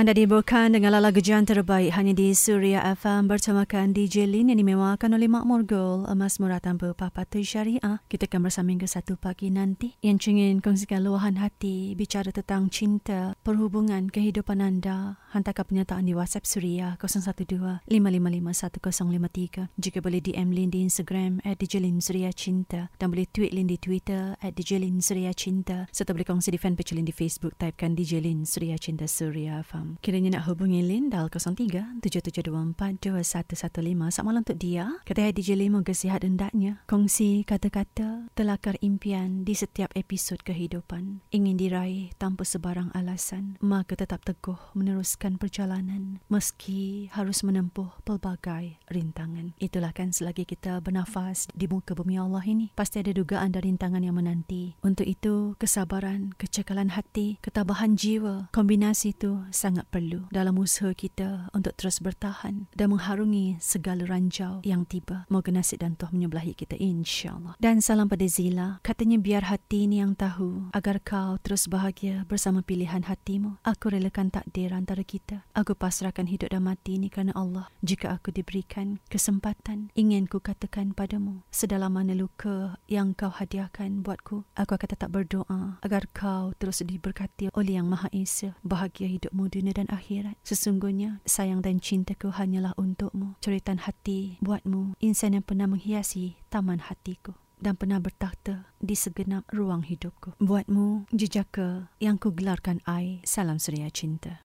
Anda dibawakan dengan lala gejan terbaik hanya di Suria FM bersamakan DJ Lin yang dimewakan oleh Mak Morgul, emas murah tanpa papatu syariah. Kita akan bersama hingga satu pagi nanti. Yang ingin kongsikan luahan hati, bicara tentang cinta, perhubungan, kehidupan anda, hantarkan penyataan di WhatsApp Suria 012-555-1053. Jika boleh DM Lin di Instagram at DJ Lin Suria Cinta dan boleh tweet Lin di Twitter at DJ Lin Suria Cinta serta boleh kongsi di fanpage Lin di Facebook, typekan DJ Lin Suria Cinta Suria FM. Kiranya nak hubungi Lin Dal 03-7724-2115 Selamat malam untuk dia. Kata hai DJ Lin Moga sihat hendaknya Kongsi kata-kata Telakar impian Di setiap episod kehidupan. Ingin diraih Tanpa sebarang alasan. Maka tetap teguh Meneruskan perjalanan Meski harus menempuh Pelbagai rintangan. Itulah kan selagi kita bernafas Di muka bumi Allah ini. Pasti ada dugaan dan rintangan yang menanti. Untuk itu Kesabaran Kecekalan hati Ketabahan jiwa Kombinasi itu Sangat sangat perlu dalam usaha kita untuk terus bertahan dan mengharungi segala ranjau yang tiba. Moga nasib dan Tuhan menyebelahi kita insyaAllah. Dan salam pada Zila. Katanya biar hati ini yang tahu agar kau terus bahagia bersama pilihan hatimu. Aku relakan takdir antara kita. Aku pasrahkan hidup dan mati ini kerana Allah. Jika aku diberikan kesempatan, ingin ku katakan padamu. Sedalam mana luka yang kau hadiahkan buatku, aku akan tetap berdoa agar kau terus diberkati oleh Yang Maha Esa. Bahagia hidupmu di dunia dan akhirat. Sesungguhnya sayang dan cintaku hanyalah untukmu. Ceritan hati buatmu insan yang pernah menghiasi taman hatiku dan pernah bertakhta di segenap ruang hidupku. Buatmu jejaka yang ku gelarkan ai. Salam Suria Cinta.